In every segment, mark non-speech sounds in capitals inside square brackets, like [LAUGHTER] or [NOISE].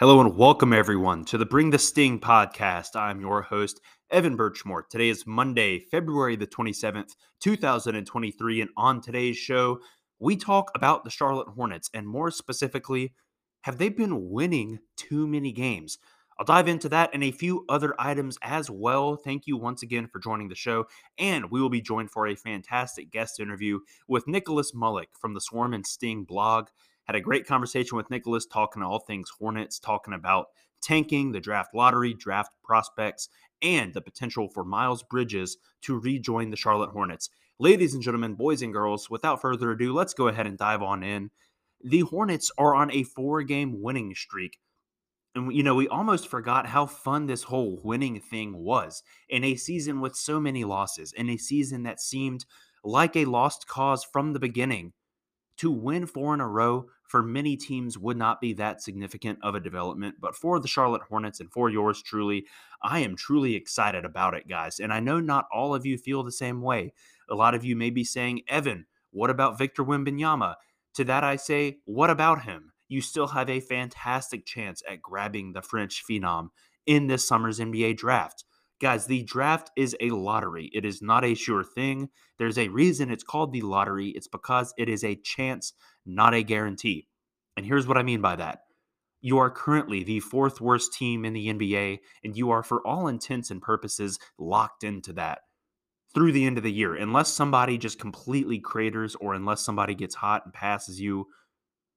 Hello and welcome everyone to the Bring the Sting podcast. I'm your host, Evan Birchmore. Today is Monday, February the 27th, 2023. And on today's show, we talk about the Charlotte Hornets and more specifically, have they been winning too many games? I'll dive into that and a few other items as well. Thank you once again for joining the show. And we will be joined for a fantastic guest interview with Nicholas Mullick from the Swarm and Sting blog. Had a great conversation with Nicholas, talking all things Hornets, talking about tanking, the draft lottery, draft prospects, and the potential for Miles Bridges to rejoin the Charlotte Hornets. Ladies and gentlemen, boys and girls, without further ado, let's go ahead and dive on in. The Hornets are on a four game winning streak. And, you know, we almost forgot how fun this whole winning thing was in a season with so many losses, in a season that seemed like a lost cause from the beginning. To win four in a row for many teams would not be that significant of a development, but for the Charlotte Hornets and for yours truly, I am truly excited about it, guys. And I know not all of you feel the same way. A lot of you may be saying, Evan, what about Victor Wembanyama? To that I say, what about him? You still have a fantastic chance at grabbing the French phenom in this summer's NBA draft. Guys, the draft is a lottery. It is not a sure thing. There's a reason it's called the lottery. It's because it is a chance, not a guarantee. And here's what I mean by that. You are currently the fourth worst team in the NBA, and you are, for all intents and purposes, locked into that through the end of the year. Unless somebody just completely craters, or unless somebody gets hot and passes you,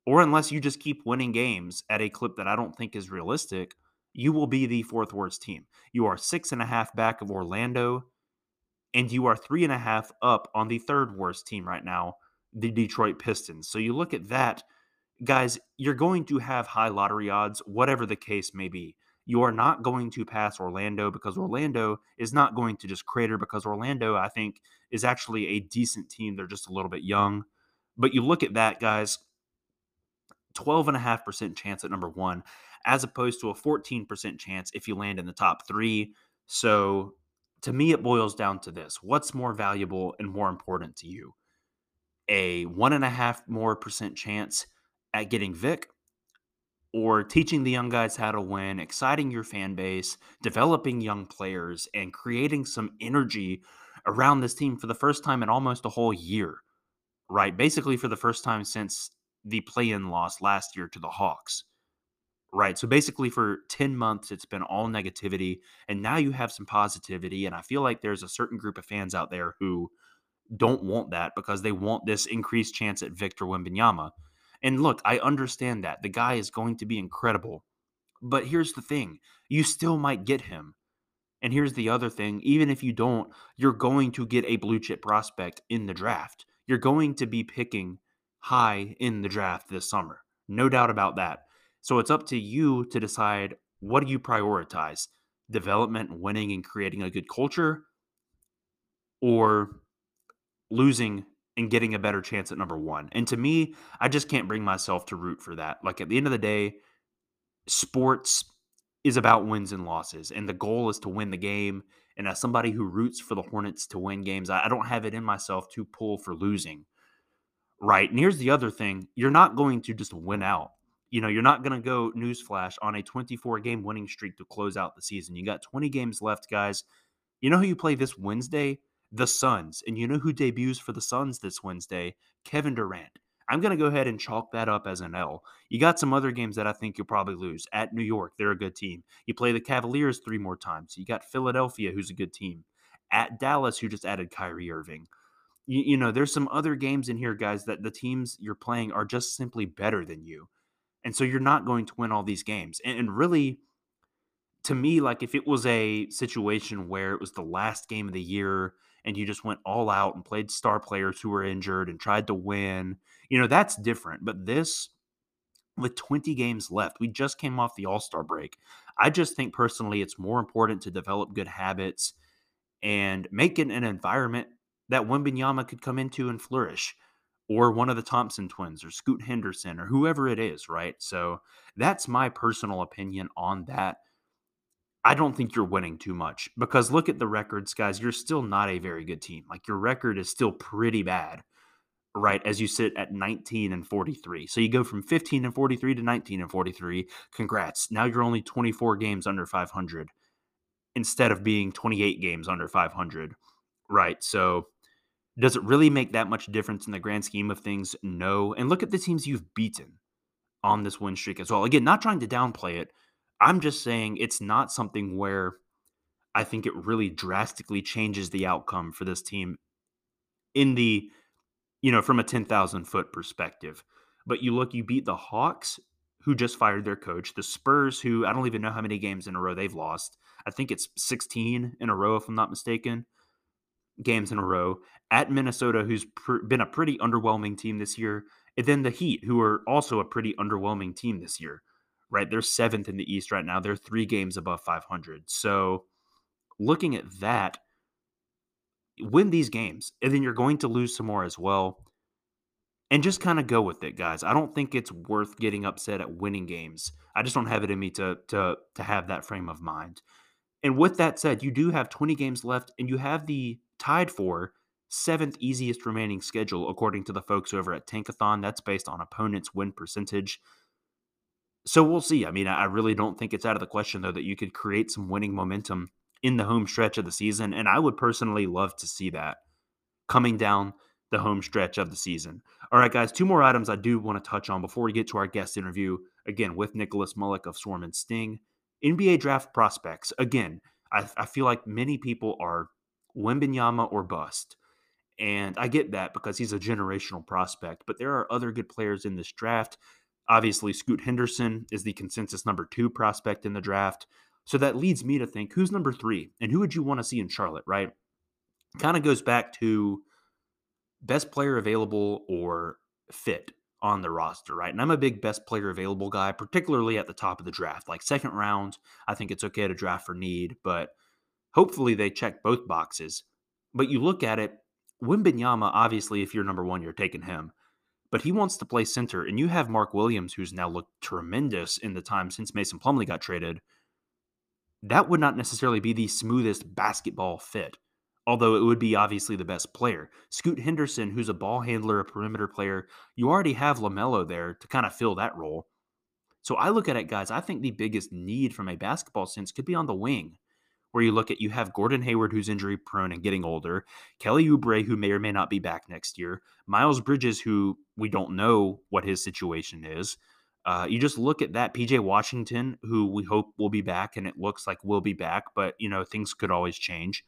or unless you just keep winning games at a clip that I don't think is realistic, you will be the fourth worst team. You are six and a half back of Orlando, and you are three and a half up on the third worst team right now, the Detroit Pistons. So you look at that, guys, you're going to have high lottery odds, whatever the case may be. You are not going to pass Orlando because Orlando is not going to just crater because Orlando, I think, is actually a decent team. They're just a little bit young. But you look at that, guys, 12.5% chance at number one as opposed to a 14% chance if you land in the top three. So to me, it boils down to this what's more valuable and more important to you? A one and a half more percent chance at getting Vic or teaching the young guys how to win, exciting your fan base, developing young players, and creating some energy around this team for the first time in almost a whole year, right? Basically, for the first time since the play in loss last year to the Hawks. Right. So basically, for 10 months, it's been all negativity. And now you have some positivity. And I feel like there's a certain group of fans out there who don't want that because they want this increased chance at Victor Wembanyama. And look, I understand that. The guy is going to be incredible. But here's the thing you still might get him. And here's the other thing even if you don't, you're going to get a blue chip prospect in the draft. You're going to be picking high in the draft this summer. No doubt about that. So it's up to you to decide what do you prioritize? Development, winning, and creating a good culture, or losing and getting a better chance at number one. And to me, I just can't bring myself to root for that. Like at the end of the day, sports is about wins and losses, and the goal is to win the game. And as somebody who roots for the Hornets to win games, I don't have it in myself to pull for losing. Right. And here's the other thing you're not going to just win out you know, you're not going to go newsflash on a 24 game winning streak to close out the season. You got 20 games left, guys. You know who you play this Wednesday? The Suns. And you know who debuts for the Suns this Wednesday? Kevin Durant. I'm going to go ahead and chalk that up as an L. You got some other games that I think you'll probably lose. At New York, they're a good team. You play the Cavaliers three more times. You got Philadelphia, who's a good team. At Dallas, who just added Kyrie Irving. You, you know, there's some other games in here, guys, that the teams you're playing are just simply better than you. And so you're not going to win all these games. And, and really, to me, like if it was a situation where it was the last game of the year and you just went all out and played star players who were injured and tried to win, you know, that's different. But this, with 20 games left, we just came off the All Star break. I just think personally it's more important to develop good habits and make it an environment that Wembanyama could come into and flourish or one of the Thompson twins or Scoot Henderson or whoever it is, right? So that's my personal opinion on that. I don't think you're winning too much because look at the records, guys. You're still not a very good team. Like your record is still pretty bad. right, as you sit at 19 and 43. So you go from 15 and 43 to 19 and 43. Congrats. Now you're only 24 games under 500 instead of being 28 games under 500. Right. So does it really make that much difference in the grand scheme of things? No. And look at the teams you've beaten on this win streak as well. Again, not trying to downplay it. I'm just saying it's not something where I think it really drastically changes the outcome for this team in the, you know, from a 10,000 foot perspective. But you look, you beat the Hawks, who just fired their coach, the Spurs, who I don't even know how many games in a row they've lost. I think it's 16 in a row, if I'm not mistaken, games in a row. At Minnesota, who's pr- been a pretty underwhelming team this year. And then the Heat, who are also a pretty underwhelming team this year, right? They're seventh in the East right now. They're three games above 500. So looking at that, win these games, and then you're going to lose some more as well. And just kind of go with it, guys. I don't think it's worth getting upset at winning games. I just don't have it in me to to to have that frame of mind. And with that said, you do have 20 games left, and you have the tied for seventh easiest remaining schedule according to the folks over at Tankathon. That's based on opponents' win percentage. So we'll see. I mean, I really don't think it's out of the question though that you could create some winning momentum in the home stretch of the season. And I would personally love to see that coming down the home stretch of the season. All right, guys, two more items I do want to touch on before we get to our guest interview, again, with Nicholas Mullick of Swarm and Sting. NBA draft prospects. Again, I, I feel like many people are Wembanyama or bust. And I get that because he's a generational prospect, but there are other good players in this draft. Obviously, Scoot Henderson is the consensus number two prospect in the draft. So that leads me to think who's number three and who would you want to see in Charlotte, right? Kind of goes back to best player available or fit on the roster, right? And I'm a big best player available guy, particularly at the top of the draft. Like second round, I think it's okay to draft for need, but hopefully they check both boxes. But you look at it, Wembanyama, obviously, if you're number one, you're taking him. But he wants to play center, and you have Mark Williams, who's now looked tremendous in the time since Mason Plumlee got traded that would not necessarily be the smoothest basketball fit, although it would be obviously the best player. Scoot Henderson, who's a ball handler, a perimeter player, you already have LaMelo there to kind of fill that role. So I look at it, guys, I think the biggest need from a basketball sense could be on the wing, where you look at you have Gordon Hayward, who's injury prone and getting older, Kelly Oubre, who may or may not be back next year, Miles Bridges, who we don't know what his situation is. Uh, you just look at that PJ Washington, who we hope will be back, and it looks like will be back, but you know things could always change.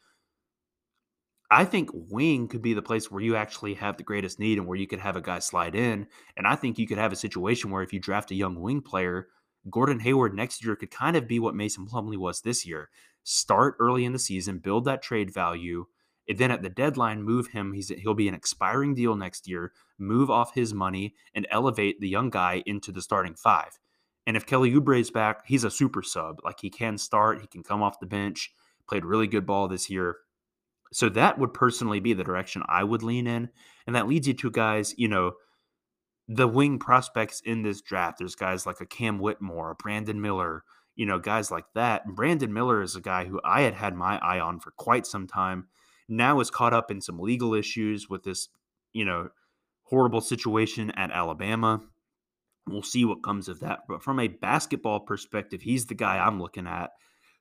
I think wing could be the place where you actually have the greatest need and where you could have a guy slide in. And I think you could have a situation where if you draft a young wing player, Gordon Hayward next year could kind of be what Mason Plumlee was this year. Start early in the season, build that trade value, and then at the deadline, move him. He's he'll be an expiring deal next year. Move off his money and elevate the young guy into the starting five. And if Kelly Oubre is back, he's a super sub. Like he can start, he can come off the bench. Played really good ball this year. So that would personally be the direction I would lean in. And that leads you to guys, you know, the wing prospects in this draft. There's guys like a Cam Whitmore, a Brandon Miller, you know, guys like that. And Brandon Miller is a guy who I had had my eye on for quite some time now is caught up in some legal issues with this, you know, horrible situation at Alabama. We'll see what comes of that. But from a basketball perspective, he's the guy I'm looking at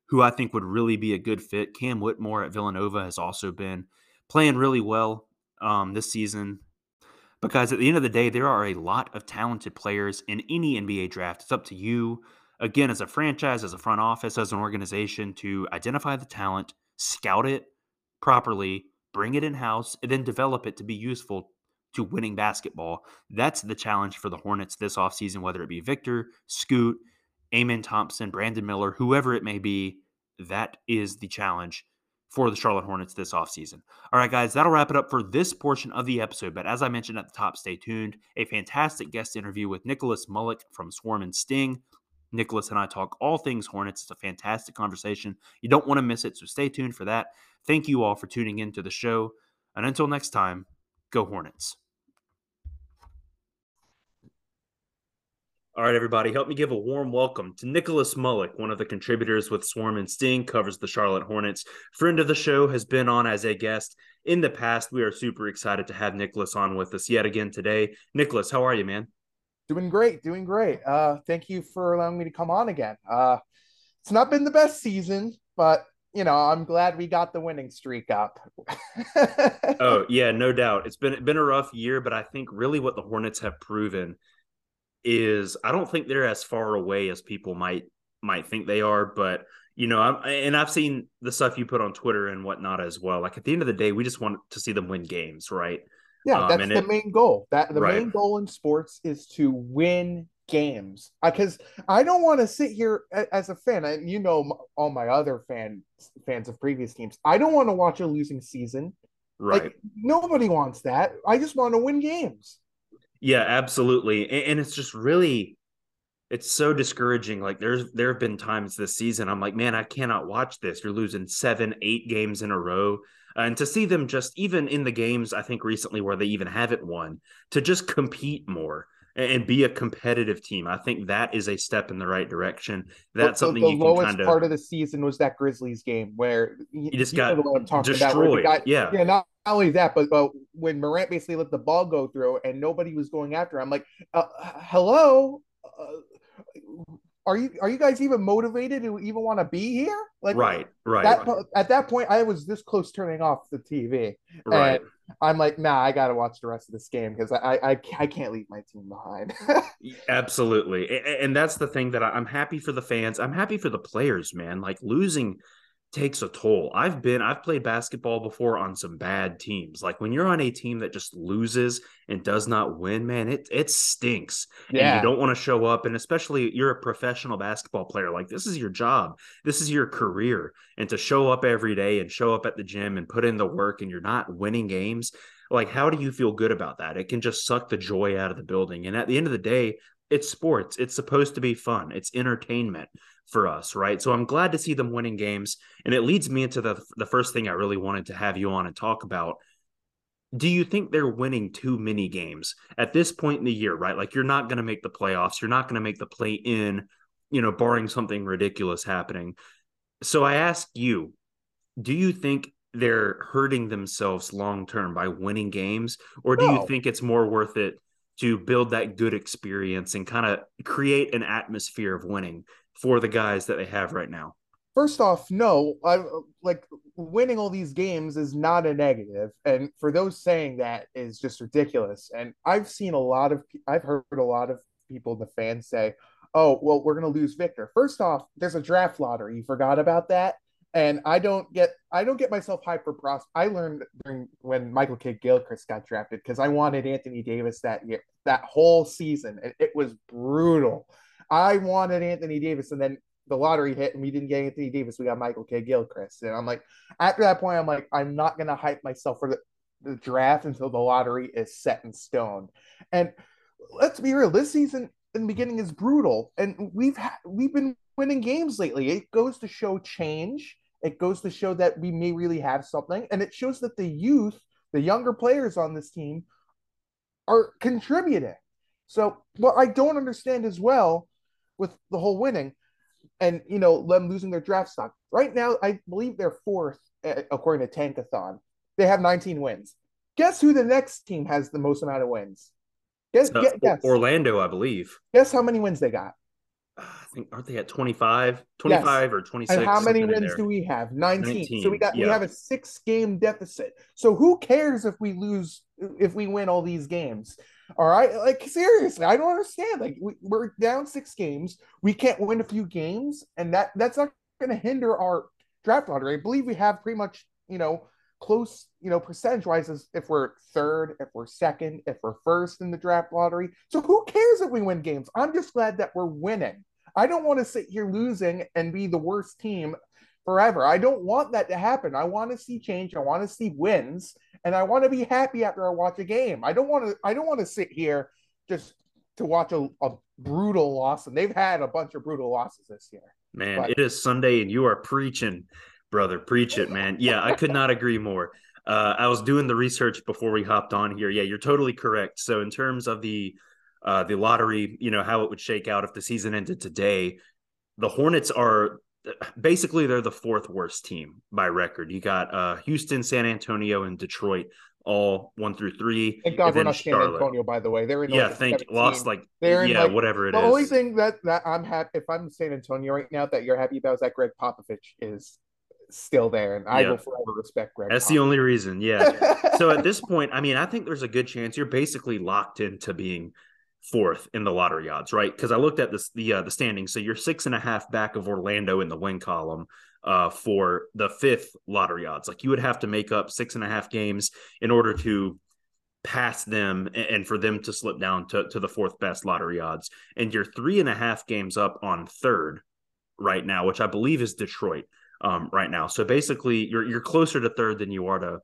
who I think would really be a good fit. Cam Whitmore at Villanova has also been playing really well um, this season because at the end of the day, there are a lot of talented players in any NBA draft. It's up to you, again, as a franchise, as a front office, as an organization, to identify the talent, scout it, properly, bring it in house, and then develop it to be useful to winning basketball. That's the challenge for the Hornets this offseason, whether it be Victor, Scoot, Amen Thompson, Brandon Miller, whoever it may be. That is the challenge for the Charlotte Hornets this offseason. All right, guys, that'll wrap it up for this portion of the episode. But as I mentioned at the top, stay tuned. A fantastic guest interview with Nicholas Mullick from Swarm and Sting. Nicholas and I talk all things Hornets. It's a fantastic conversation. You don't want to miss it, so stay tuned for that. Thank you all for tuning in to the show. And until next time, go Hornets. All right, everybody, help me give a warm welcome to Nicholas Mullick, one of the contributors with Swarm and Sting, covers the Charlotte Hornets. Friend of the show has been on as a guest in the past, we are super excited to have Nicholas on with us yet again today. Nicholas, how are you, man? Doing great, doing great. Uh, thank you for allowing me to come on again. Uh, it's not been the best season, but you know, I'm glad we got the winning streak up. [LAUGHS] oh yeah, no doubt. It's been been a rough year, but I think really what the Hornets have proven is I don't think they're as far away as people might might think they are, but you know, I'm, and I've seen the stuff you put on Twitter and whatnot as well. Like at the end of the day, we just want to see them win games, right? Yeah, um, that's the it, main goal. That the right. main goal in sports is to win games. Because I, I, don't want to sit here as a fan, and you know all my other fans fans of previous teams. I don't want to watch a losing season. Right. Like, nobody wants that. I just want to win games. Yeah, absolutely. And, and it's just really it's so discouraging. Like there's there have been times this season I'm like, man, I cannot watch this. You're losing seven, eight games in a row. And to see them just even in the games, I think recently where they even haven't won, to just compete more and be a competitive team. I think that is a step in the right direction. That's the, something the you can lowest kind of part of the season was that Grizzlies game where you, you just got destroyed. Got, yeah, yeah. Not, not only that, but, but when Morant basically let the ball go through and nobody was going after, him, I'm like, uh, hello. Uh, are you are you guys even motivated to even want to be here? Like right, right. That, at that point, I was this close turning off the TV. Right. I'm like, nah, I got to watch the rest of this game because I, I I can't leave my team behind. [LAUGHS] Absolutely, and that's the thing that I'm happy for the fans. I'm happy for the players, man. Like losing takes a toll. I've been I've played basketball before on some bad teams. Like when you're on a team that just loses and does not win, man, it it stinks. Yeah. And you don't want to show up and especially you're a professional basketball player. Like this is your job. This is your career. And to show up every day and show up at the gym and put in the work and you're not winning games, like how do you feel good about that? It can just suck the joy out of the building. And at the end of the day, it's sports. It's supposed to be fun. It's entertainment for us, right? So I'm glad to see them winning games. And it leads me into the the first thing I really wanted to have you on and talk about. Do you think they're winning too many games at this point in the year, right? Like you're not going to make the playoffs, you're not going to make the play in, you know, barring something ridiculous happening. So I ask you, do you think they're hurting themselves long term by winning games or do no. you think it's more worth it to build that good experience and kind of create an atmosphere of winning for the guys that they have right now? First off, no, I like winning all these games is not a negative, and for those saying that is just ridiculous. And I've seen a lot of, I've heard a lot of people, the fans say, "Oh, well, we're gonna lose Victor." First off, there's a draft lottery. You forgot about that and I don't get I don't get myself hyper. I learned during when Michael Kidd Gilchrist got drafted because I wanted Anthony Davis that year, that whole season. It, it, was brutal. I wanted Anthony Davis, and then the lottery hit, and we didn't get Anthony Davis. We got Michael Kidd Gilchrist, and I'm like, after that point, I'm like, I'm not gonna hype myself for the, the draft until the lottery is set in stone. And let's be real, this season in the beginning is brutal, and we've ha- we've been winning games lately. It goes to show change it goes to show that we may really have something. And it shows that the youth, the younger players on this team, are contributing. So, what I don't understand as well with the whole winning and, you know, them losing their draft stock. Right now, I believe they're fourth, eh, according to Tankathon. They have 19 wins. Guess who the next team has the most amount of wins? Guess, uh, guess. Orlando, I believe. Guess how many wins they got? I think aren't they at 25, 25 yes. or 26? And how many wins do we have? 19. 19. So we got yeah. we have a six game deficit. So who cares if we lose if we win all these games? All right, like seriously, I don't understand. Like we, we're down six games, we can't win a few games, and that that's not going to hinder our draft lottery. I believe we have pretty much you know close, you know, percentage wise as if we're third, if we're second, if we're first in the draft lottery. So who cares if we win games? I'm just glad that we're winning. I don't want to sit here losing and be the worst team forever. I don't want that to happen. I want to see change. I want to see wins, and I want to be happy after I watch a game. I don't want to. I don't want to sit here just to watch a, a brutal loss, and they've had a bunch of brutal losses this year. Man, but, it is Sunday, and you are preaching brother. Preach it, man. Yeah, I could not agree more. Uh, I was doing the research before we hopped on here. Yeah, you're totally correct. So in terms of the uh, the lottery, you know how it would shake out if the season ended today, the Hornets are basically they're the fourth worst team by record. You got uh, Houston, San Antonio, and Detroit all one through three. Thank God we're not San Antonio, by the way. They're in yeah, like thank 17. lost like they're yeah, like, whatever it the is. the only thing that that I'm happy if I'm San Antonio right now that you're happy about is that Gregg Popovich is still there, and I yeah. will forever respect Gregg. That's Popovich. the only reason, yeah. so at this [LAUGHS] point, I mean, I think there's a good chance you're basically locked into being fourth in the lottery odds, right? Because I looked at this the uh, the standings. So you're six and a half back of Orlando in the win column uh, for the fifth lottery odds. Like you would have to make up six and a half games in order to pass them and for them to slip down to, to the fourth best lottery odds. And you're three and a half games up on third right now, which I believe is Detroit um, right now. So basically, you're you're closer to third than you are to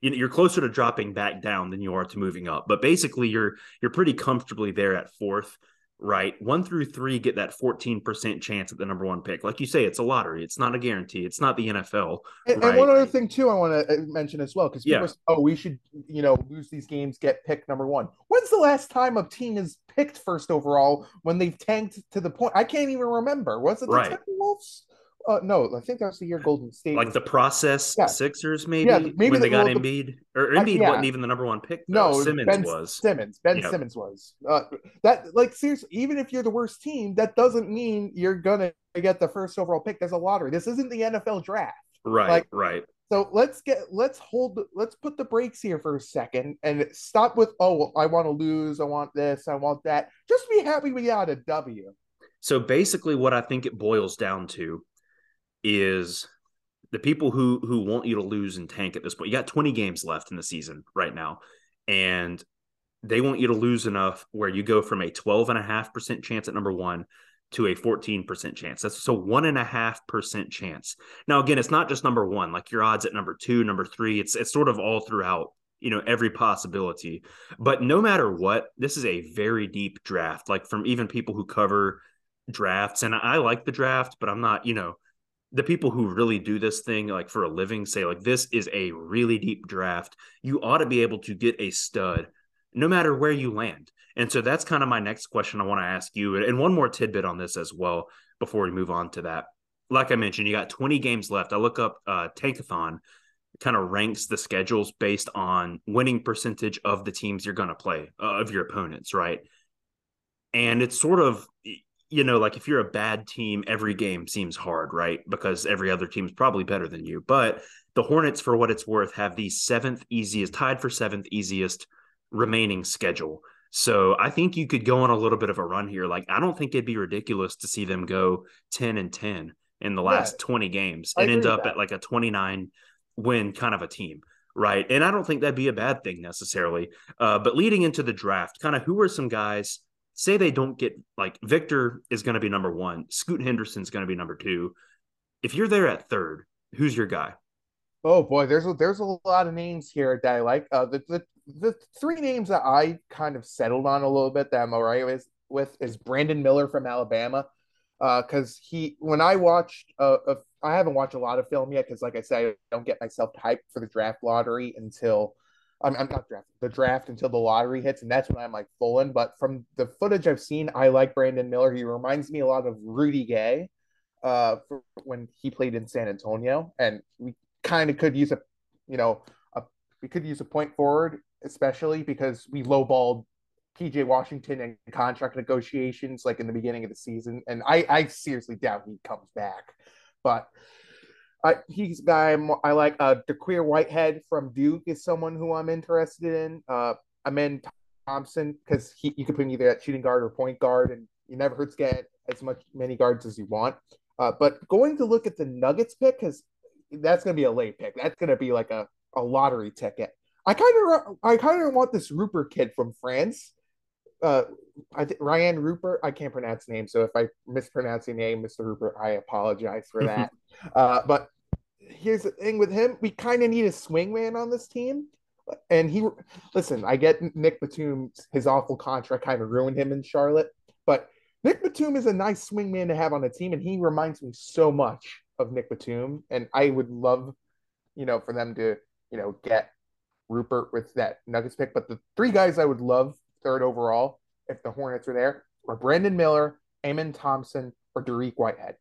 you're closer to dropping back down than you are to moving up. But basically, you're you're pretty comfortably there at fourth, right? One through three get that 14% chance at the number one pick. Like you say, it's a lottery. It's not a guarantee. It's not the NFL. And, right? and one other thing too, I want to uh, mention as well, because people yeah. say, oh, we should, you know, lose these games, get picked number one. When's the last time a team is picked first overall when they've tanked to the point? I can't even remember. Was it the right. Timberwolves? Uh, no, I think that was the year Golden State. Like the process yeah. Sixers, maybe. Yeah, maybe when the, they got well, Embiid, or Embiid uh, yeah. wasn't even the number one pick. Though. No, Simmons ben was. Simmons, Ben yep. Simmons was. Uh, that like seriously, even if you're the worst team, that doesn't mean you're gonna get the first overall pick. There's a lottery. This isn't the NFL draft. Right. Like, right. So let's get let's hold let's put the brakes here for a second and stop with oh I want to lose I want this I want that just be happy we got a W. So basically, what I think it boils down to is the people who who want you to lose and tank at this point. You got 20 games left in the season right now, and they want you to lose enough where you go from a 12.5% chance at number one to a 14% chance. That's so one and a half percent chance. Now, again, it's not just number one, like your odds at number two, number three, it's it's sort of all throughout, you know, every possibility. But no matter what, this is a very deep draft, like from even people who cover drafts. And I like the draft, but I'm not, you know, the people who really do this thing like for a living say like this is a really deep draft. You ought to be able to get a stud no matter where you land. And so that's kind of my next question i want to ask you and one more tidbit on this as well before we move on to that. Like i mentioned you got 20 games left. I look up uh tankathon kind of ranks the schedules based on winning percentage of the teams you're going to play uh, of your opponents right? And it's sort of you know, like if you're a bad team, every game seems hard, right? Because every other team's probably better than you. But the Hornets, for what it's worth, have the seventh easiest, tied for seventh easiest remaining schedule. So I think you could go on a little bit of a run here. Like I don't think it'd be ridiculous to see them go 10 and 10 in the last yeah, 20 games and end up at like a 29 win kind of a team. Right. And I don't think that'd be a bad thing necessarily. Uh, but leading into the draft, kind of who are some guys say they don't get like Victor is going to be number one, Scoot Henderson's going to be number two. If you're there at third, who's your guy? Oh boy, there's a, there's a lot of names here that I like. Uh, the, the the three names that I kind of settled on a little bit that I'm alright with with is Brandon Miller from Alabama. Because uh, he, when I watched, uh, uh, I haven't watched a lot of film yet. Because like I said, I don't get myself hyped for the draft lottery until I'm, I'm not drafting the draft until the lottery hits, and that's when I'm like full in. But from the footage I've seen, I like Brandon Miller. He reminds me a lot of Rudy Gay, uh, when he played in San Antonio, and we kind of could use a, you know, a we could use a point forward, especially because we lowballed PJ Washington and contract negotiations like in the beginning of the season, and I I seriously doubt he comes back, but I, he's a guy I'm, i like. Uh, Dariq Whitehead from Duke is someone who I'm interested in. Uh, Amen Thompson because you could put him either at shooting guard or point guard, and you never hurts get as much many guards as you want. Uh, but going to look at the Nuggets pick because that's going to be a late pick. That's going to be like a, a lottery ticket. I kind of I kind of want this Rupert kid from France. Uh, I think Rayan Rupert. I can't pronounce name, so if I mispronounce your name, Mr. Rupert, I apologize for that. [LAUGHS] uh, but here's the thing with him: we kind of need a swingman on this team. And he, listen, I get Nick Batum, his awful contract kind of ruined him in Charlotte, but Nick Batum is a nice swingman to have on the team, and he reminds me so much of Nick Batum. And I would love, you know, for them to, you know, get Rupert with that Nuggets pick. But the three guys I would love third overall if the Hornets are there or Brandon Miller, Amen Thompson, or Dariq Whitehead.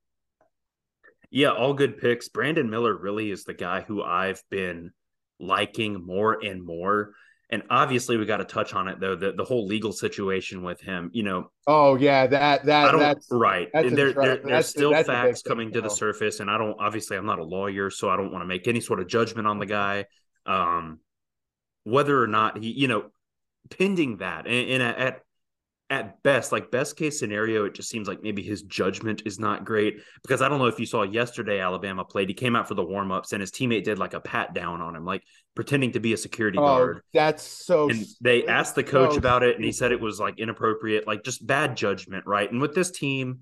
Yeah, all good picks. Brandon Miller really is the guy who I've been liking more and more. And obviously, we got to touch on it though the the whole legal situation with him. You know. Oh yeah, that that that's right. That's and there, there there's still that's facts coming to the surface, and I don't obviously I'm not a lawyer, so I don't want to make any sort of judgment on the guy. Um, whether or not he, you know, pending that, and, and at at best, like best case scenario, it just seems like maybe his judgment is not great because I don't know if you saw yesterday Alabama played. He came out for the warm ups and his teammate did like a pat down on him, like pretending to be a security oh, guard. That's so. And they asked the coach so about it, and he said it was like inappropriate, like just bad judgment, right? And with this team,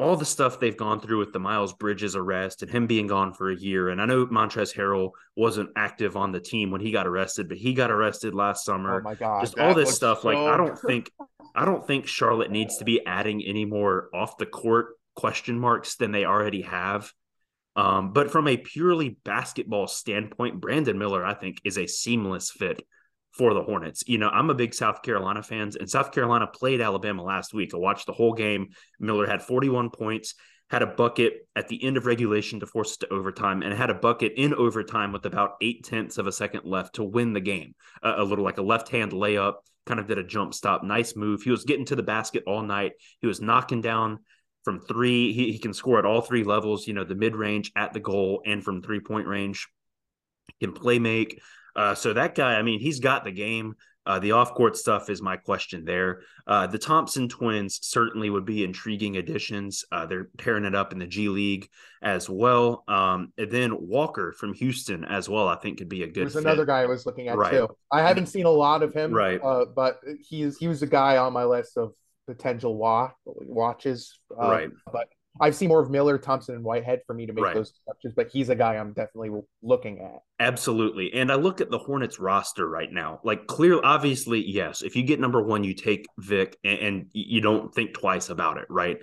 all the stuff they've gone through with the Miles Bridges arrest and him being gone for a year. And I know Montrezl Harrell wasn't active on the team when he got arrested, but he got arrested last summer. Oh my god! Just all this stuff. So... Like I don't think I don't think Charlotte needs to be adding any more off the court question marks than they already have. Um, but from a purely basketball standpoint, Brandon Miller, I think, is a seamless fit for the Hornets. You know, I'm a big South Carolina fans, and South Carolina played Alabama last week. I watched the whole game. Miller had 41 points, had a bucket at the end of regulation to force it to overtime, and had a bucket in overtime with about eight tenths of a second left to win the game. A little like a left hand layup, kind of did a jump stop. Nice move. He was getting to the basket all night. He was knocking down from three. He, he can score at all three levels, you know, the mid range, at the goal, and from three point range. He can play make. Uh, so that guy, I mean, he's got the game. Uh, the off court stuff is my question there. Uh, the Thompson twins certainly would be intriguing additions. Uh, they're tearing it up in the G League as well. Um, and then Walker from Houston as well, I think could be a good. There's fit. another guy I was looking at right. too. I haven't seen a lot of him, right? Uh, but he's he was a guy on my list of potential watch watches, uh, right? But I've seen more of Miller, Thompson, and Whitehead for me to make right. those touches, but he's a guy I'm definitely looking at. Absolutely. And I look at the Hornets roster right now. Like, clear, obviously, yes. If you get number one, you take Vic and, and you don't think twice about it, right?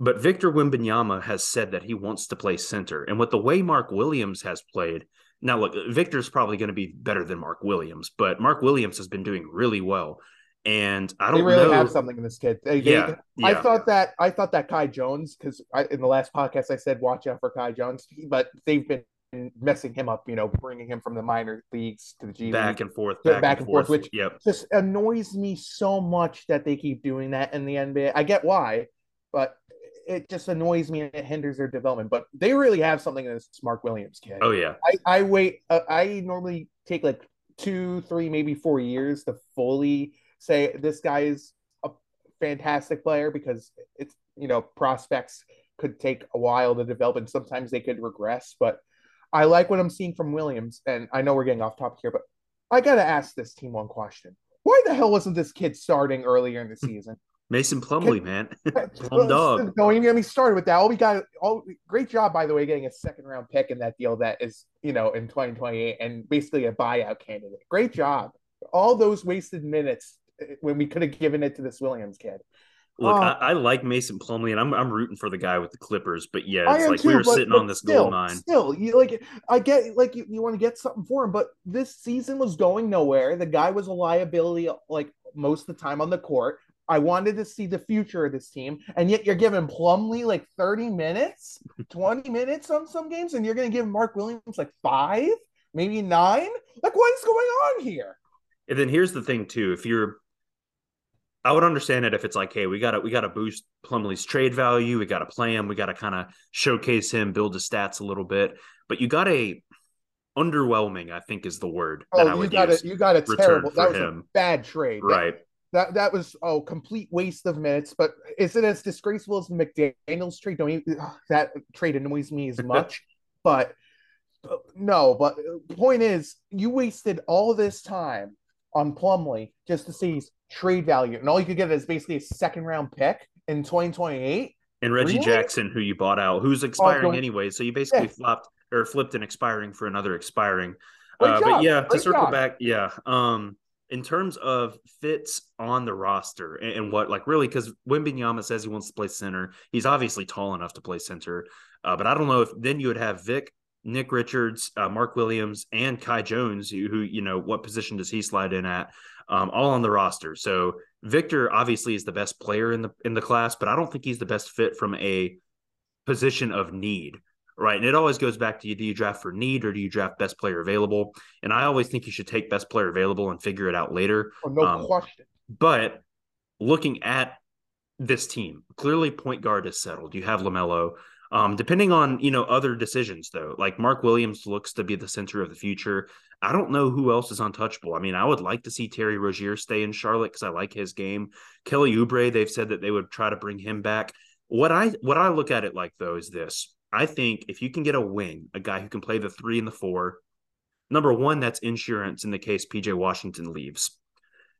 But Victor Wembanyama has said that he wants to play center. And with the way Mark Williams has played, now look, Victor's probably going to be better than Mark Williams, but Mark Williams has been doing really well. And I don't they really know. have something in this kid. They, yeah, they, yeah, I thought that I thought that Kai Jones because in the last podcast I said watch out for Kai Jones, but they've been messing him up. You know, bringing him from the minor leagues to the G back and forth, back, back and, forth, forth, which yep. just annoys me so much that they keep doing that in the NBA. I get why, but it just annoys me and it hinders their development. But they really have something in this Mark Williams kid. Oh yeah, I, I wait. Uh, I normally take like two, three, maybe four years to fully say this guy is a fantastic player because it's you know prospects could take a while to develop and sometimes they could regress. But I like what I'm seeing from Williams, and I know we're getting off topic here, but I gotta ask this team one question: Why the hell wasn't this kid starting earlier in the hmm. season? Mason Plumlee, [LAUGHS] man, [LAUGHS] plum dog. [LAUGHS] Don't even get me started with that. All we got, all great job by the way, getting a second round pick in that deal that is you know in 2028 and basically a buyout candidate. Great job. All those wasted minutes when we could have given it to this Williams kid. Look, uh, I, I, like Mason Plumlee, and I'm I'm rooting for the guy with the Clippers. But yeah, it's like too, we were but, sitting but on this still, gold mine. Still, you like I get like you, you want to get something for him, but this season was going nowhere. The guy was a liability like most of the time on the court. I wanted to see the future of this team, and yet you're giving Plumlee like 30 minutes, [LAUGHS] 20 minutes on some games, and you're going to give Mark Williams like five, maybe nine. Like, what is going on here? And then here's the thing too: if you're I would understand it if it's like, hey, we gotta we gotta boost Plumlee's trade value, we gotta play him, we gotta kind of showcase him, build his stats a little bit. But you got a underwhelming, I think is the word. Oh, you got it. You got a terrible. That was him. a bad trade, right? That, that that was oh complete waste of minutes. But is it as disgraceful as the McDaniel's trade? Don't even, that trade annoys me as [LAUGHS] much. but uh, no, but uh, point is, you wasted all this time on Plumlee just to see his trade value, and all you could get is basically a second round pick in 2028. And Reggie really? Jackson, who you bought out, who's expiring oh, anyway, so you basically yeah. flopped or flipped an expiring for another expiring. Uh, but yeah, Great to circle job. back, yeah. Um, in terms of fits on the roster and, and what, like, really, because Wembanyama says he wants to play center. He's obviously tall enough to play center, uh, but I don't know if then you would have Vic, Nick Richards, uh, Mark Williams, and Kai Jones, who, who, you know, what position does he slide in at? um, all on the roster. So Victor obviously is the best player in the in the class, but I don't think he's the best fit from a position of need, right? And it always goes back to you do you draft for need or do you draft best player available? And I always think you should take best player available and figure it out later. Oh, no um, question. But looking at this team, clearly point guard is settled. You have LaMelo. Um, depending on you know other decisions though, like Mark Williams looks to be the center of the future. I don't know who else is untouchable. I mean, I would like to see Terry Rozier stay in Charlotte because I like his game. Kelly Oubre, they've said that they would try to bring him back. What I what I look at it like though is this: I think if you can get a wing, a guy who can play the three and the four, number one, that's insurance in the case PJ Washington leaves.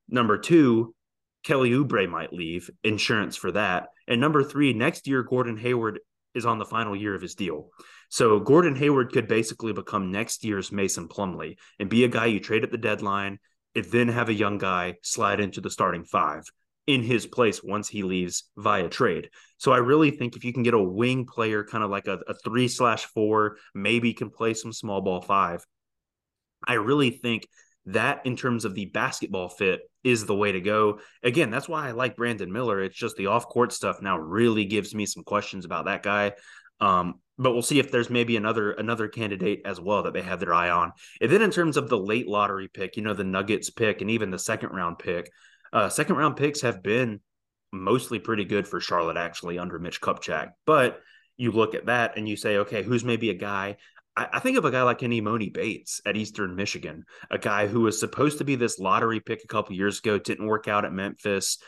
Number two, Kelly Oubre might leave, insurance for that. And number three, next year Gordon Hayward is on the final year of his deal. So Gordon Hayward could basically become next year's Mason Plumlee and be a guy you trade at the deadline, and then have a young guy slide into the starting five in his place once he leaves via trade. So I really think if you can get a wing player, kind of like a, a three slash four, maybe can play some small ball five. I really think that in terms of the basketball fit is the way to go. Again, that's why I like Brandon Miller. It's just the off court stuff now really gives me some questions about that guy. Um, but we'll see if there's maybe another another candidate as well that they have their eye on. And then in terms of the late lottery pick, you know, the Nuggets pick and even the second round pick, uh, second round picks have been mostly pretty good for Charlotte actually under Mitch Kupchak. But you look at that and you say, okay, who's maybe a guy I, I think of a guy like an Emoni Bates at Eastern Michigan, a guy who was supposed to be this lottery pick a couple years ago, didn't work out at Memphis.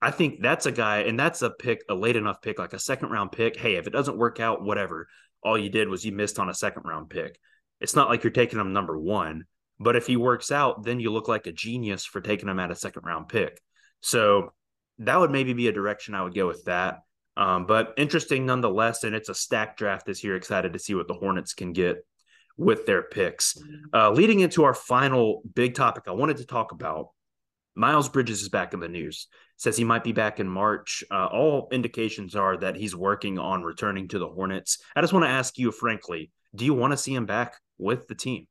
I think that's a guy, and that's a pick, a late enough pick, like a second round pick. Hey, if it doesn't work out, whatever. All you did was you missed on a second round pick. It's not like you're taking him number one, but if he works out, then you look like a genius for taking him at a second round pick. So that would maybe be a direction I would go with that. Um, but interesting nonetheless, and it's a stacked draft this year. Excited to see what the Hornets can get with their picks. Uh, leading into our final big topic, I wanted to talk about Miles Bridges is back in the news. Says he might be back in March. Uh, all indications are that he's working on returning to the Hornets. I just want to ask you, frankly, do you want to see him back with the team?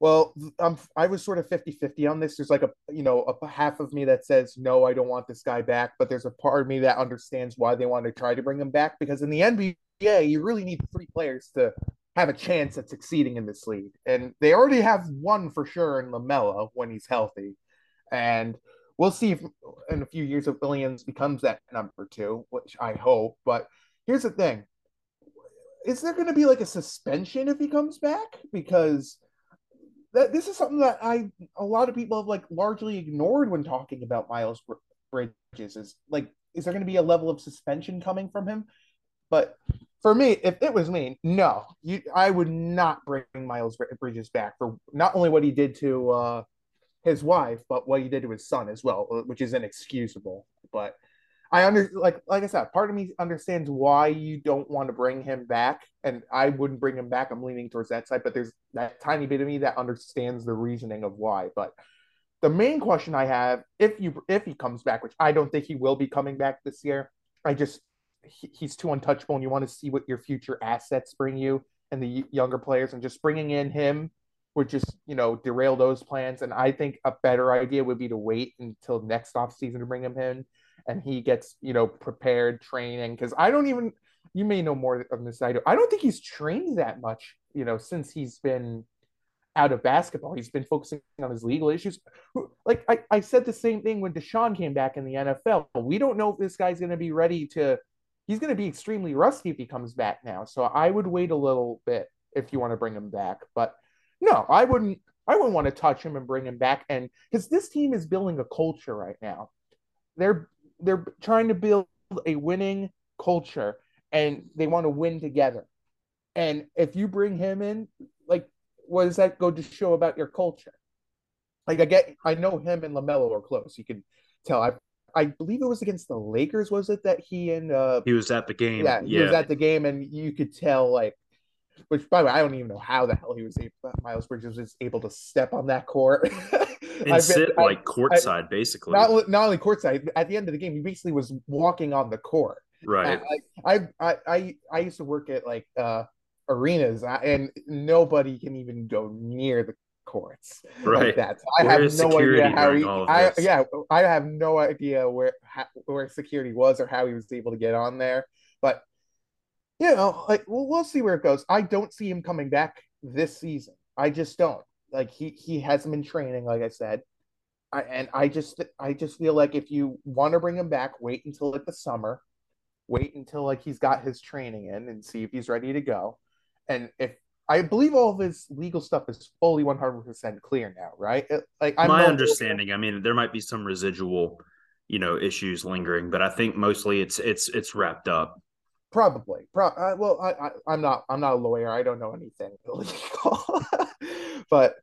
Well, I'm, I was sort of 50 50 on this. There's like a, you know, a half of me that says, no, I don't want this guy back. But there's a part of me that understands why they want to try to bring him back because in the NBA, you really need three players to have a chance at succeeding in this league. And they already have one for sure in LaMelo when he's healthy. And we'll see if in a few years if Williams becomes that number two, which I hope. But here's the thing is there going to be like a suspension if he comes back? Because that this is something that I a lot of people have like largely ignored when talking about Miles Bridges. Is like, is there going to be a level of suspension coming from him? But for me, if it was me, no, you, I would not bring Miles Bridges back for not only what he did to uh, his wife, but what he did to his son as well, which is inexcusable. But I under like like I said, part of me understands why you don't want to bring him back, and I wouldn't bring him back. I'm leaning towards that side, but there's that tiny bit of me that understands the reasoning of why. But the main question I have, if you if he comes back, which I don't think he will be coming back this year, I just he, he's too untouchable, and you want to see what your future assets bring you and the younger players, and just bringing in him would just you know derail those plans. And I think a better idea would be to wait until next off season to bring him in and he gets you know prepared training because I don't even you may know more of this I do. I don't think he's trained that much you know since he's been out of basketball. He's been focusing on his legal issues. Like I, I said the same thing when Deshaun came back in the NFL. We don't know if this guy's going to be ready to. He's going to be extremely rusty if he comes back now. So I would wait a little bit if you want to bring him back. But no, I wouldn't. I wouldn't want to touch him and bring him back. And because this team is building a culture right now, they're they're trying to build a winning culture and they want to win together. And if you bring him in, like, what does that go to show about your culture? Like, I get, I know him and LaMelo are close. You can tell. I, I believe it was against the Lakers. Was it that he and uh, he was at the game? Yeah, he yeah. was at the game, and you could tell like which by the way, I don't even know how the hell he was able, Miles Bridges was able to step on that court [LAUGHS] and sit been, like courtside, basically. Not, not only courtside, at the end of the game, he basically was walking on the court. Right. I, I I I used to work at like uh arenas, and nobody can even go near the courts right. like that. So I where have no idea how he. I, yeah, I have no idea where how, where security was or how he was able to get on there. But you know, like well, we'll see where it goes. I don't see him coming back this season. I just don't. Like he he hasn't been training, like I said. I, and I just I just feel like if you want to bring him back, wait until like the summer, wait until like he's got his training in and see if he's ready to go. And if I believe all of his legal stuff is fully 100% clear now, right? It, like I'm my understanding, I mean, there might be some residual, you know, issues lingering, but I think mostly it's it's it's wrapped up. Probably. Pro- uh, well, I, I am not I'm not a lawyer. I don't know anything [LAUGHS] illegal. [LAUGHS] but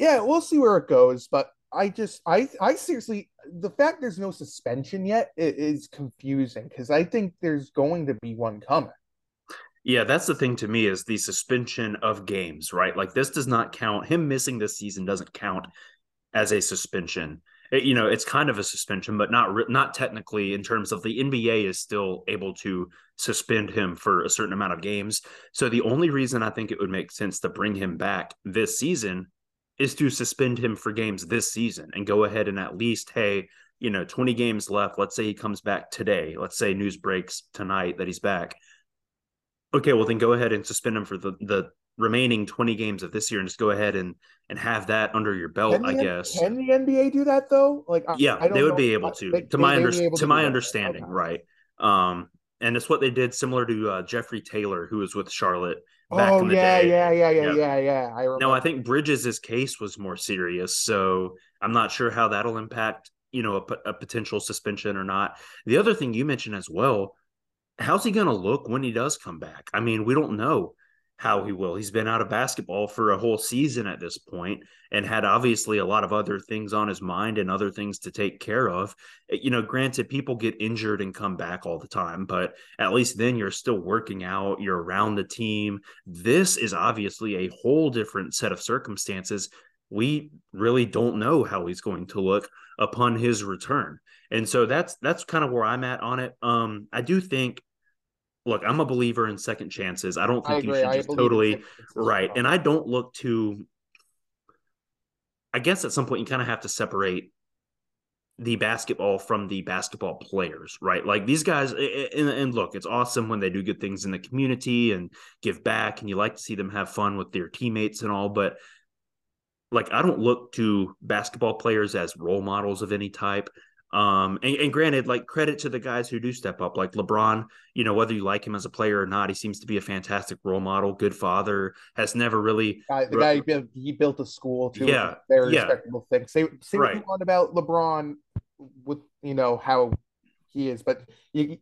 yeah, we'll see where it goes, but I just I I seriously the fact there's no suspension yet is confusing because I think there's going to be one coming. Yeah, that's the thing to me is the suspension of games, right? Like this does not count. Him missing this season doesn't count as a suspension. It, you know, it's kind of a suspension, but not not technically in terms of the NBA is still able to suspend him for a certain amount of games. So the only reason I think it would make sense to bring him back this season is to suspend him for games this season and go ahead and at least, hey, you know, 20 games left. Let's say he comes back today. Let's say news breaks tonight that he's back. Okay, well then go ahead and suspend him for the the remaining 20 games of this year and just go ahead and and have that under your belt, I guess. Can the NBA do that though? Like Yeah, they would know. be able to. They, to my under, to, to my understanding, right. Um and it's what they did similar to uh, Jeffrey Taylor who was with Charlotte oh, yeah. Yeah, yeah, yeah, yeah, yeah, I remember. Now I think Bridges' case was more serious, so I'm not sure how that'll impact, you know, a, a potential suspension or not. The other thing you mentioned as well, how's he going to look when he does come back? I mean, we don't know how he will. He's been out of basketball for a whole season at this point and had obviously a lot of other things on his mind and other things to take care of. Eh, you know, granted, people get injured and come back all the time, but at least then you're still working out, you're around the team. This is obviously a whole different set of circumstances. We really don't know how he's going to look upon his return. And so that's that's kind of where I'm at on it. Um, I do think look, I'm a believer in second chances. I don't think I you should just totally right. And I don't look to I guess at some point you kind of have to separate the basketball from the basketball players, right? Like these guys, and, and, look, it's awesome when they do good things in the community and give back, and you like to see them have fun with their teammates and all. But like, I don't look to basketball players as role models of any type. Um, and, and, granted, like credit to the guys who do step up, like LeBron, you know, whether you like him as a player or not, he seems to be a fantastic role model, good father, has never really. Uh, the guy he built, he built a school too. Yeah. Very yeah. respectable thing. Say, say right. what you want about LeBron with, you know, how he is, but you,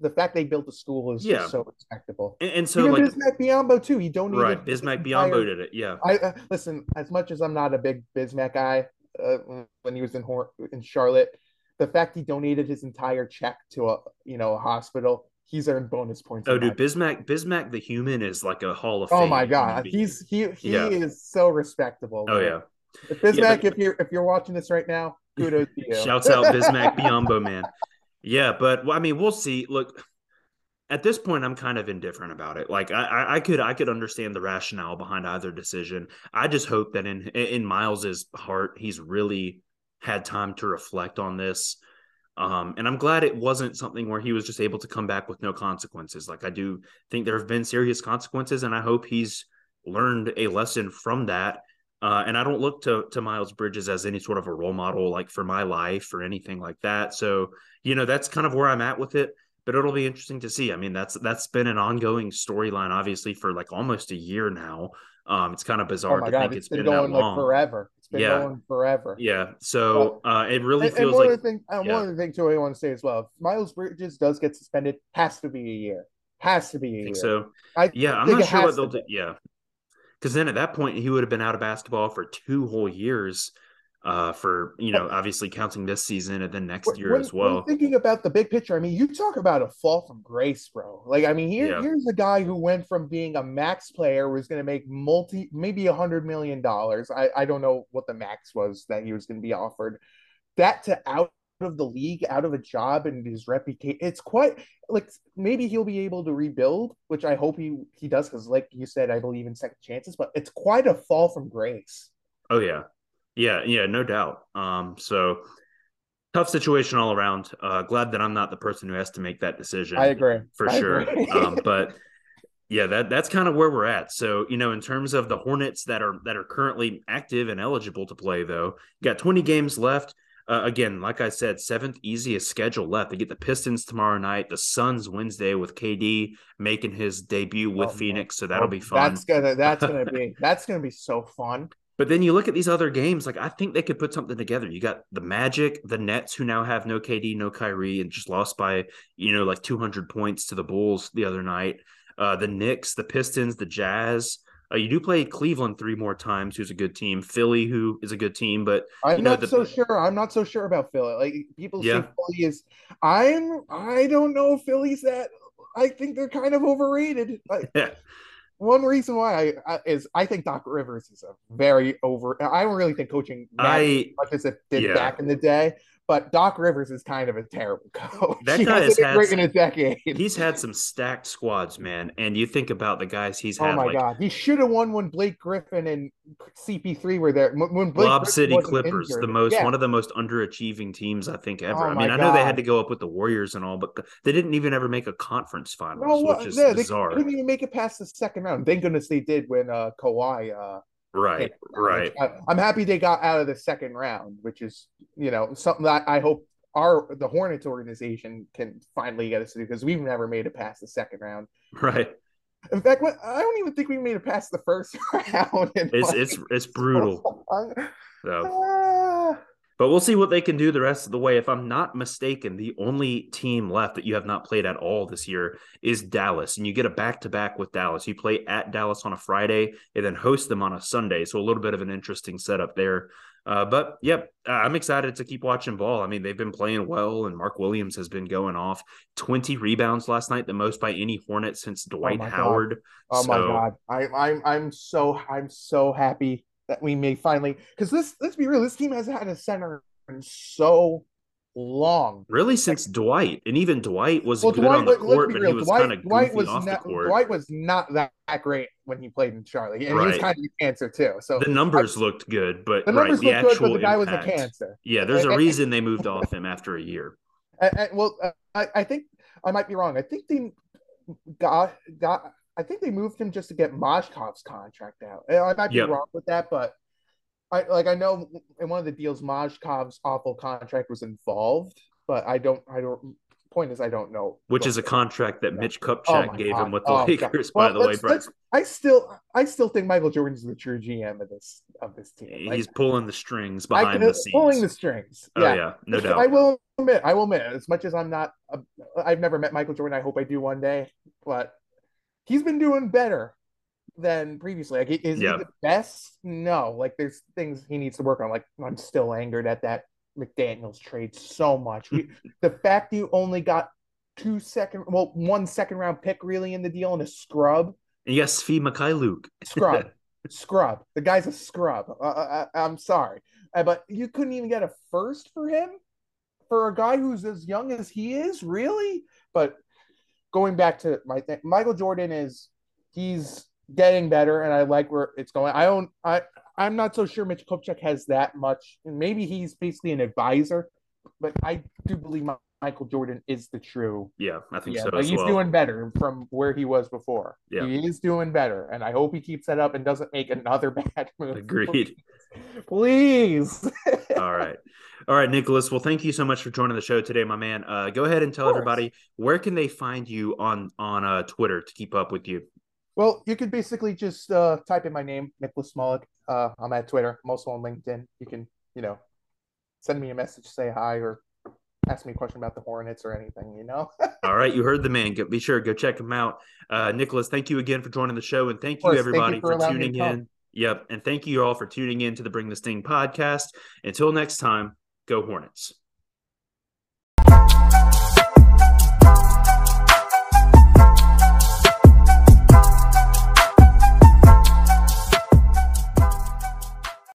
the fact they built a school is yeah. so respectable. And, and so, Even like Bismack Biyombo too. He donated. Right, Bismack Biyombo did it. Yeah. I uh, listen. As much as I'm not a big Bismack guy, uh, when he was in Hor- in Charlotte, the fact he donated his entire check to a you know a hospital he's earned bonus points. Oh, dude, Bismack, Bismack the human is like a Hall of oh Fame. Oh my god, he's he he yeah. is so respectable. Oh yeah, if Bismack, yeah, but... if you're if you're watching this right now, kudos to you. Shouts out Bismack [LAUGHS] Biyombo, man. Yeah, but well, I mean, we'll see. Look, at this point, I'm kind of indifferent about it. Like, I, I could I could understand the rationale behind either decision. I just hope that in in Miles's heart, he's really had time to reflect on this. Um, and I'm glad it wasn't something where he was just able to come back with no consequences. Like I do think there have been serious consequences, and I hope he's learned a lesson from that. Uh, and I don't look to to Miles Bridges as any sort of a role model, like for my life or anything like that. So you know that's kind of where I'm at with it. But it'll be interesting to see. I mean, that's that's been an ongoing storyline, obviously, for like almost a year now. Um, it's kind of bizarre oh to God, think it's, been, been going like forever. It's been yeah. going forever. Yeah. So uh, it really and, feels and like one thing. Uh, yeah. One other thing too, I want to say as well. If Miles Bridges does get suspended, has to be a year. Has to be a year. So I yeah, I'm not sure what they'll do. Yeah, because then at that point he would have been out of basketball for two whole years uh, for you know obviously counting this season and then next year when, as well. thinking about the big picture, I mean, you talk about a fall from grace, bro. Like, I mean, here, yeah. here's a guy who went from being a max player was going to make multi, maybe a hundred million dollars. I I don't know what the max was that he was going to be offered. That to out of the league, out of a job, and his reputation. It's quite like maybe he'll be able to rebuild, which I hope he he does, because like you said, I believe in second chances. But it's quite a fall from grace. Oh yeah, yeah, yeah, no doubt. Um, so tough situation all around. Uh, glad that I'm not the person who has to make that decision. I agree for I sure. agree. um, [LAUGHS] but yeah, that that's kind of where we're at. So you know, in terms of the Hornets that are that are currently active and eligible to play, though, you got 20 games left. Uh, again, like I said, seventh easiest schedule left. They get the Pistons tomorrow night, the Suns Wednesday with KD making his debut with Oh, Phoenix, so that'll Oh, be fun. That's gonna that's [LAUGHS] gonna be that's gonna be so fun. But then you look at these other games, like I think they could put something together. You got the Magic, the Nets, who now have no KD, no Kyrie, and just lost by you know like 200 points to the Bulls the other night. Uh, the Knicks, the Pistons, the Jazz. Uh, you do play Cleveland three more times, who's a good team. Philly, who is a good team, but I'm You know, not the- so sure. I'm not so sure about Philly. Like people Yeah. say Philly is. I'm. I don't know if Philly's that. I think they're kind of overrated. Like, [LAUGHS] yeah, one reason why I, I is I think Doc Rivers is a very over. I don't really think coaching I as much as it did yeah. back in the day. But Doc Rivers is kind of a terrible [LAUGHS] coach. That he guy has had some- in a decade. he's had some stacked squads, man. And you think about the guys he's Oh had, Oh my like god, he should have won when Blake Griffin and CP3 were there. When Blake Lob Griffin City Clippers, injured. the most Yeah. one of the most underachieving teams I think ever. Oh I mean, I know they had to go up with the Warriors and all, but they didn't even ever make a conference finals, No, what- which is yeah, they bizarre. couldn't even make it past the second round. Thank goodness they did when uh, Kawhi. Uh, Right, right. I, I'm happy they got out of the second round, which is you know something that I hope our the Hornets organization can finally get us to do because we've never made it past the second round. Right. In fact, what, I don't even think we made it past the first [LAUGHS] round. It's like, it's it's [LAUGHS] so brutal. long. So, Ah. But we'll see what they can do the rest of the way. If I'm not mistaken, the only team left that you have not played at all this year is Dallas, and you get a back to back with Dallas. You play at Dallas on a Friday and then host them on a Sunday, so a little bit of an interesting setup there. Uh, but yep, I'm excited to keep watching ball. I mean, they've been playing well, and Mark Williams has been going off. 20 rebounds last night, the most by any Hornet since Dwight my God. Howard. Oh my god, I, I'm I'm so I'm so happy that we may finally because this let's be real, this team has had a center in so long. Really, since Dwight, and even Dwight was Well, good Dwight, on the court, but he was kind of Dwight was off not the court. Dwight was not that great when he played in Charlie, and he was kind of a cancer too. So the numbers looked good, but the right, numbers the look good, actual but the guy impact. was a cancer. Yeah, there's a reason they moved off him after a year. And, and- well, uh, I, I think I might be wrong. I think they got got. I think they moved him just to get Mozgov's contract out. I might be Yep. wrong with that, but I like I know in one of the deals Mozgov's awful contract was involved, but I don't. I don't. Point is, I don't know. Which is a contract that Mitch Oh Kupchak my gave God. him with the Oh. Lakers, by the way. let's- I still, I still think Michael Jordan's the true GM of this of this team. Like, he's pulling the strings I behind can- the scenes. pulling the strings. oh yeah, no doubt. I will admit, I will admit, as much as I'm not, I've never met Michael Jordan. I hope I do one day, but he's been doing better than previously. Like, is Yeah. he the best? No. Like, there's things he needs to work on. Like, I'm still angered at that McDaniels trade so much. We, [LAUGHS] the fact you only got two second, well, one second round pick really in the deal and a scrub, And yes, Svi Mykhailiuk. scrub, [LAUGHS] scrub. The guy's a scrub. Uh, I, I, I'm sorry, uh, but you couldn't even get a first for him for a guy who's as young as he is, really. But going back to my thing, Michael Jordan is he's getting better, and I like where it's going. I don't, I, I'm not so sure Mitch Kupchak has that much. Maybe he's basically an advisor, but I do believe Michael Jordan is the true Yeah, I think yeah, so but as he's well. doing better from where he was before. Yeah. He is doing better, and I hope he keeps that up and doesn't make another [LAUGHS] bad move. Agreed. [LAUGHS] Please. [LAUGHS] All right. All right, Nicholas. Well, thank you so much for joining the show today, my man. Uh, go ahead and tell everybody where can they find you on on uh, Twitter to keep up with you. well, you could basically just uh, type in my name, Nicholas Mullick. Uh, I'm at Twitter. I'm also on LinkedIn. You can, you know, send me a message, say hi, or ask me a question about the Hornets or anything. You know. [LAUGHS] All right, you heard the man. Go, be sure go check him out. Uh, Nicholas, thank you again for joining the show, and thank you course, thank you everybody for for, tuning in. Yep, and thank you all for tuning in to the Bring the Sting podcast. Until next time, go Hornets.